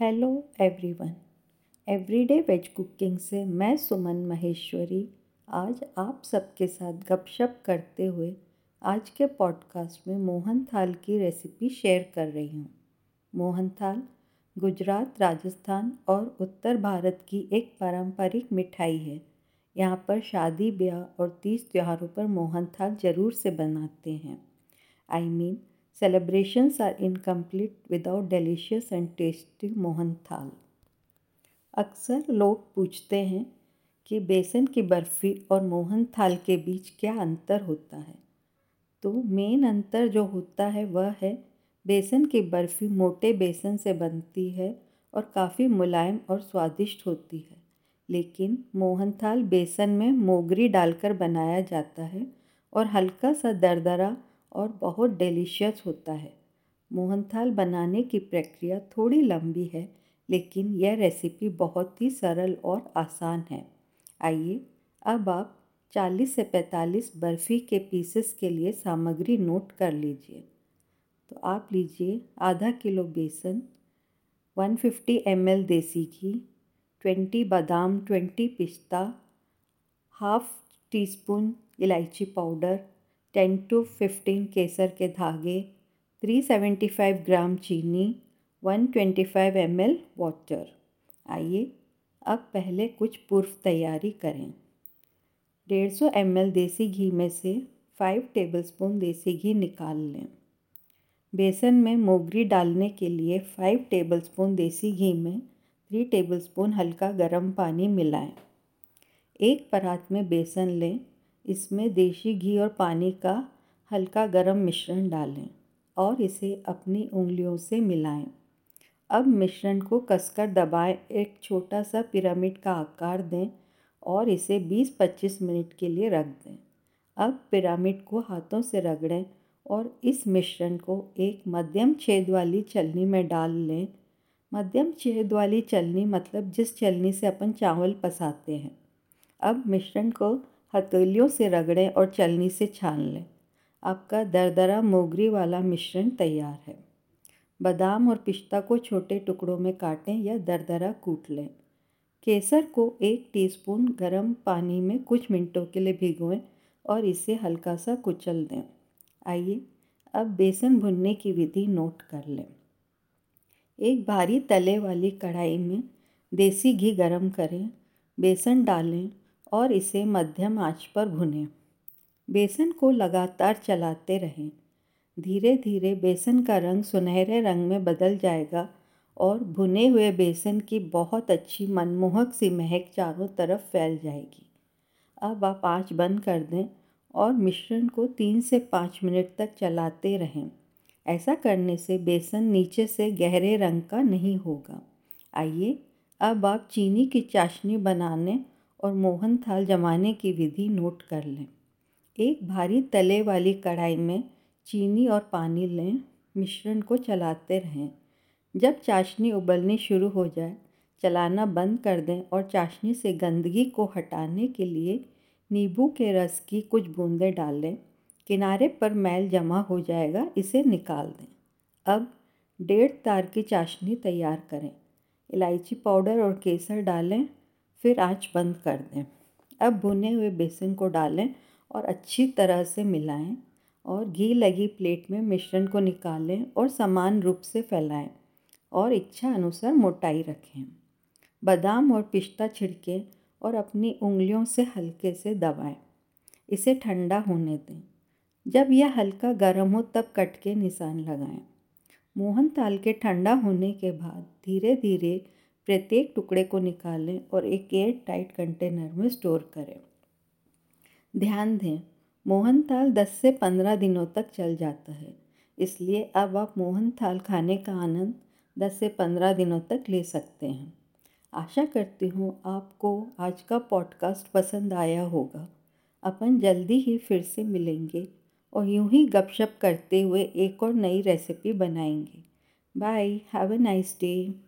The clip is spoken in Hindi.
Hello everyone everyday veg cooking से मैं सुमन महेश्वरी। आज आप सबके साथ गपशप करते हुए आज के पॉडकास्ट में मोहन थाल की रेसिपी शेयर कर रही हूँ। मोहन थाल गुजरात राजस्थान और उत्तर भारत की एक पारंपरिक मिठाई है। यहाँ पर शादी ब्याह और तीज त्योहारों पर मोहन थाल ज़रूर से बनाते हैं। I I mean mean, Celebrations are incomplete without delicious and tasty Mohanthal अक्सर लोग पूछते हैं कि बेसन की बर्फ़ी और मोहन थाल के बीच क्या अंतर होता है? तो मेन अंतर जो होता है वह है, बेसन की बर्फ़ी मोटे बेसन से बनती है और काफ़ी मुलायम और स्वादिष्ट होती है। लेकिन मोहन थाल बेसन में मोगरी डालकर बनाया जाता है और हल्का सा दरदरा और बहुत डिलीशियस होता है। मोहनथाल बनाने की प्रक्रिया थोड़ी लंबी है, लेकिन यह रेसिपी बहुत ही सरल और आसान है। आइए, अब आप 40 से 45 बर्फ़ी के पीसेस के लिए सामग्री नोट कर लीजिए। तो आप लीजिए आधा किलो बेसन 150 फिफ्टी देसी घी 20 बादाम 20 पिस्ता, हाफ़ टी स्पून इलायची पाउडर टेन टू फिफ्टीन केसर के धागे, थ्री सेवेंटी फाइव ग्राम चीनी, one twenty five M L water. आइए अब पहले कुछ पूर्व तैयारी करें। डेढ़ सौ एम एल देसी घी में से फाइव टेबलस्पून देसी घी निकाल लें। बेसन में मोगरी डालने के लिए फाइव टेबलस्पून देसी घी में थ्री टेबलस्पून हल्का गर्म पानी मिलाएँ। एक परात में बेसन लें। इसमें देशी घी और पानी का हल्का गरम मिश्रण डालें और इसे अपनी उंगलियों से मिलाएँ। अब मिश्रण को कसकर दबाएँ। एक छोटा सा पिरामिड का आकार दें और इसे 20-25 मिनट के लिए रख दें। अब पिरामिड को हाथों से रगड़ें और इस मिश्रण को एक मध्यम छेद वाली चलनी में डाल लें। मध्यम छेद वाली चलनी मतलब जिस चलनी से अपन चावल पसाते हैं। अब मिश्रण को हथेलियों से रगड़ें और चलनी से छान लें। आपका दरदरा मोगरी वाला मिश्रण तैयार है। बादाम और पिस्ता को छोटे टुकड़ों में काटें या दरदरा कूट लें। केसर को एक टीस्पून गरम पानी में कुछ मिनटों के लिए भिगोएँ और इसे हल्का सा कुचल दें। आइए, अब बेसन भुनने की विधि नोट कर लें। एक भारी तले वाली कढ़ाई में देसी घी गरम करें, बेसन डालें और इसे मध्यम आँच पर भुनें। बेसन को लगातार चलाते रहें। धीरे धीरे बेसन का रंग सुनहरे रंग में बदल जाएगा और भुने हुए बेसन की बहुत अच्छी मनमोहक सी महक चारों तरफ़ फैल जाएगी। अब आप आँच बंद कर दें और मिश्रण को तीन से पाँच मिनट तक चलाते रहें। ऐसा करने से बेसन नीचे से गहरे रंग का नहीं होगा। आइए, अब आप चीनी की चाशनी बनाने और मोहन थाल जमाने की विधि नोट कर लें। एक भारी तले वाली कढ़ाई में चीनी और पानी लें, मिश्रण को चलाते रहें। जब चाशनी उबलनी शुरू हो जाए, चलाना बंद कर दें और चाशनी से गंदगी को हटाने के लिए नींबू के रस की कुछ बूंदें डालें। किनारे पर मैल जमा हो जाएगा, इसे निकाल दें। अब डेढ़ तार की चाशनी तैयार करें। इलायची पाउडर और केसर डालें। फिर आँच बंद कर दें। अब भुने हुए बेसन को डालें और अच्छी तरह से मिलाएँ और घी लगी प्लेट में मिश्रण को निकालें और समान रूप से फैलाएँ और इच्छा अनुसार मोटाई रखें। बादाम और पिस्ता छिड़कें और अपनी उंगलियों से हल्के से दबाएँ। इसे ठंडा होने दें। जब यह हल्का गर्म हो तब कट के निशान लगाएँ। मोहन ताल के ठंडा होने के बाद धीरे धीरे प्रत्येक टुकड़े को निकालें और एक एयर टाइट कंटेनर में स्टोर करें। ध्यान दें, मोहन थाल 10 से 15 दिनों तक चल जाता है, इसलिए अब आप मोहन थाल खाने का आनंद 10 से 15 दिनों तक ले सकते हैं। आशा करती हूँ आपको आज का पॉडकास्ट पसंद आया होगा। अपन जल्दी ही फिर से मिलेंगे और यूँ ही गपशप करते हुए एक और नई रेसिपी बनाएँगे। Bye have a nice day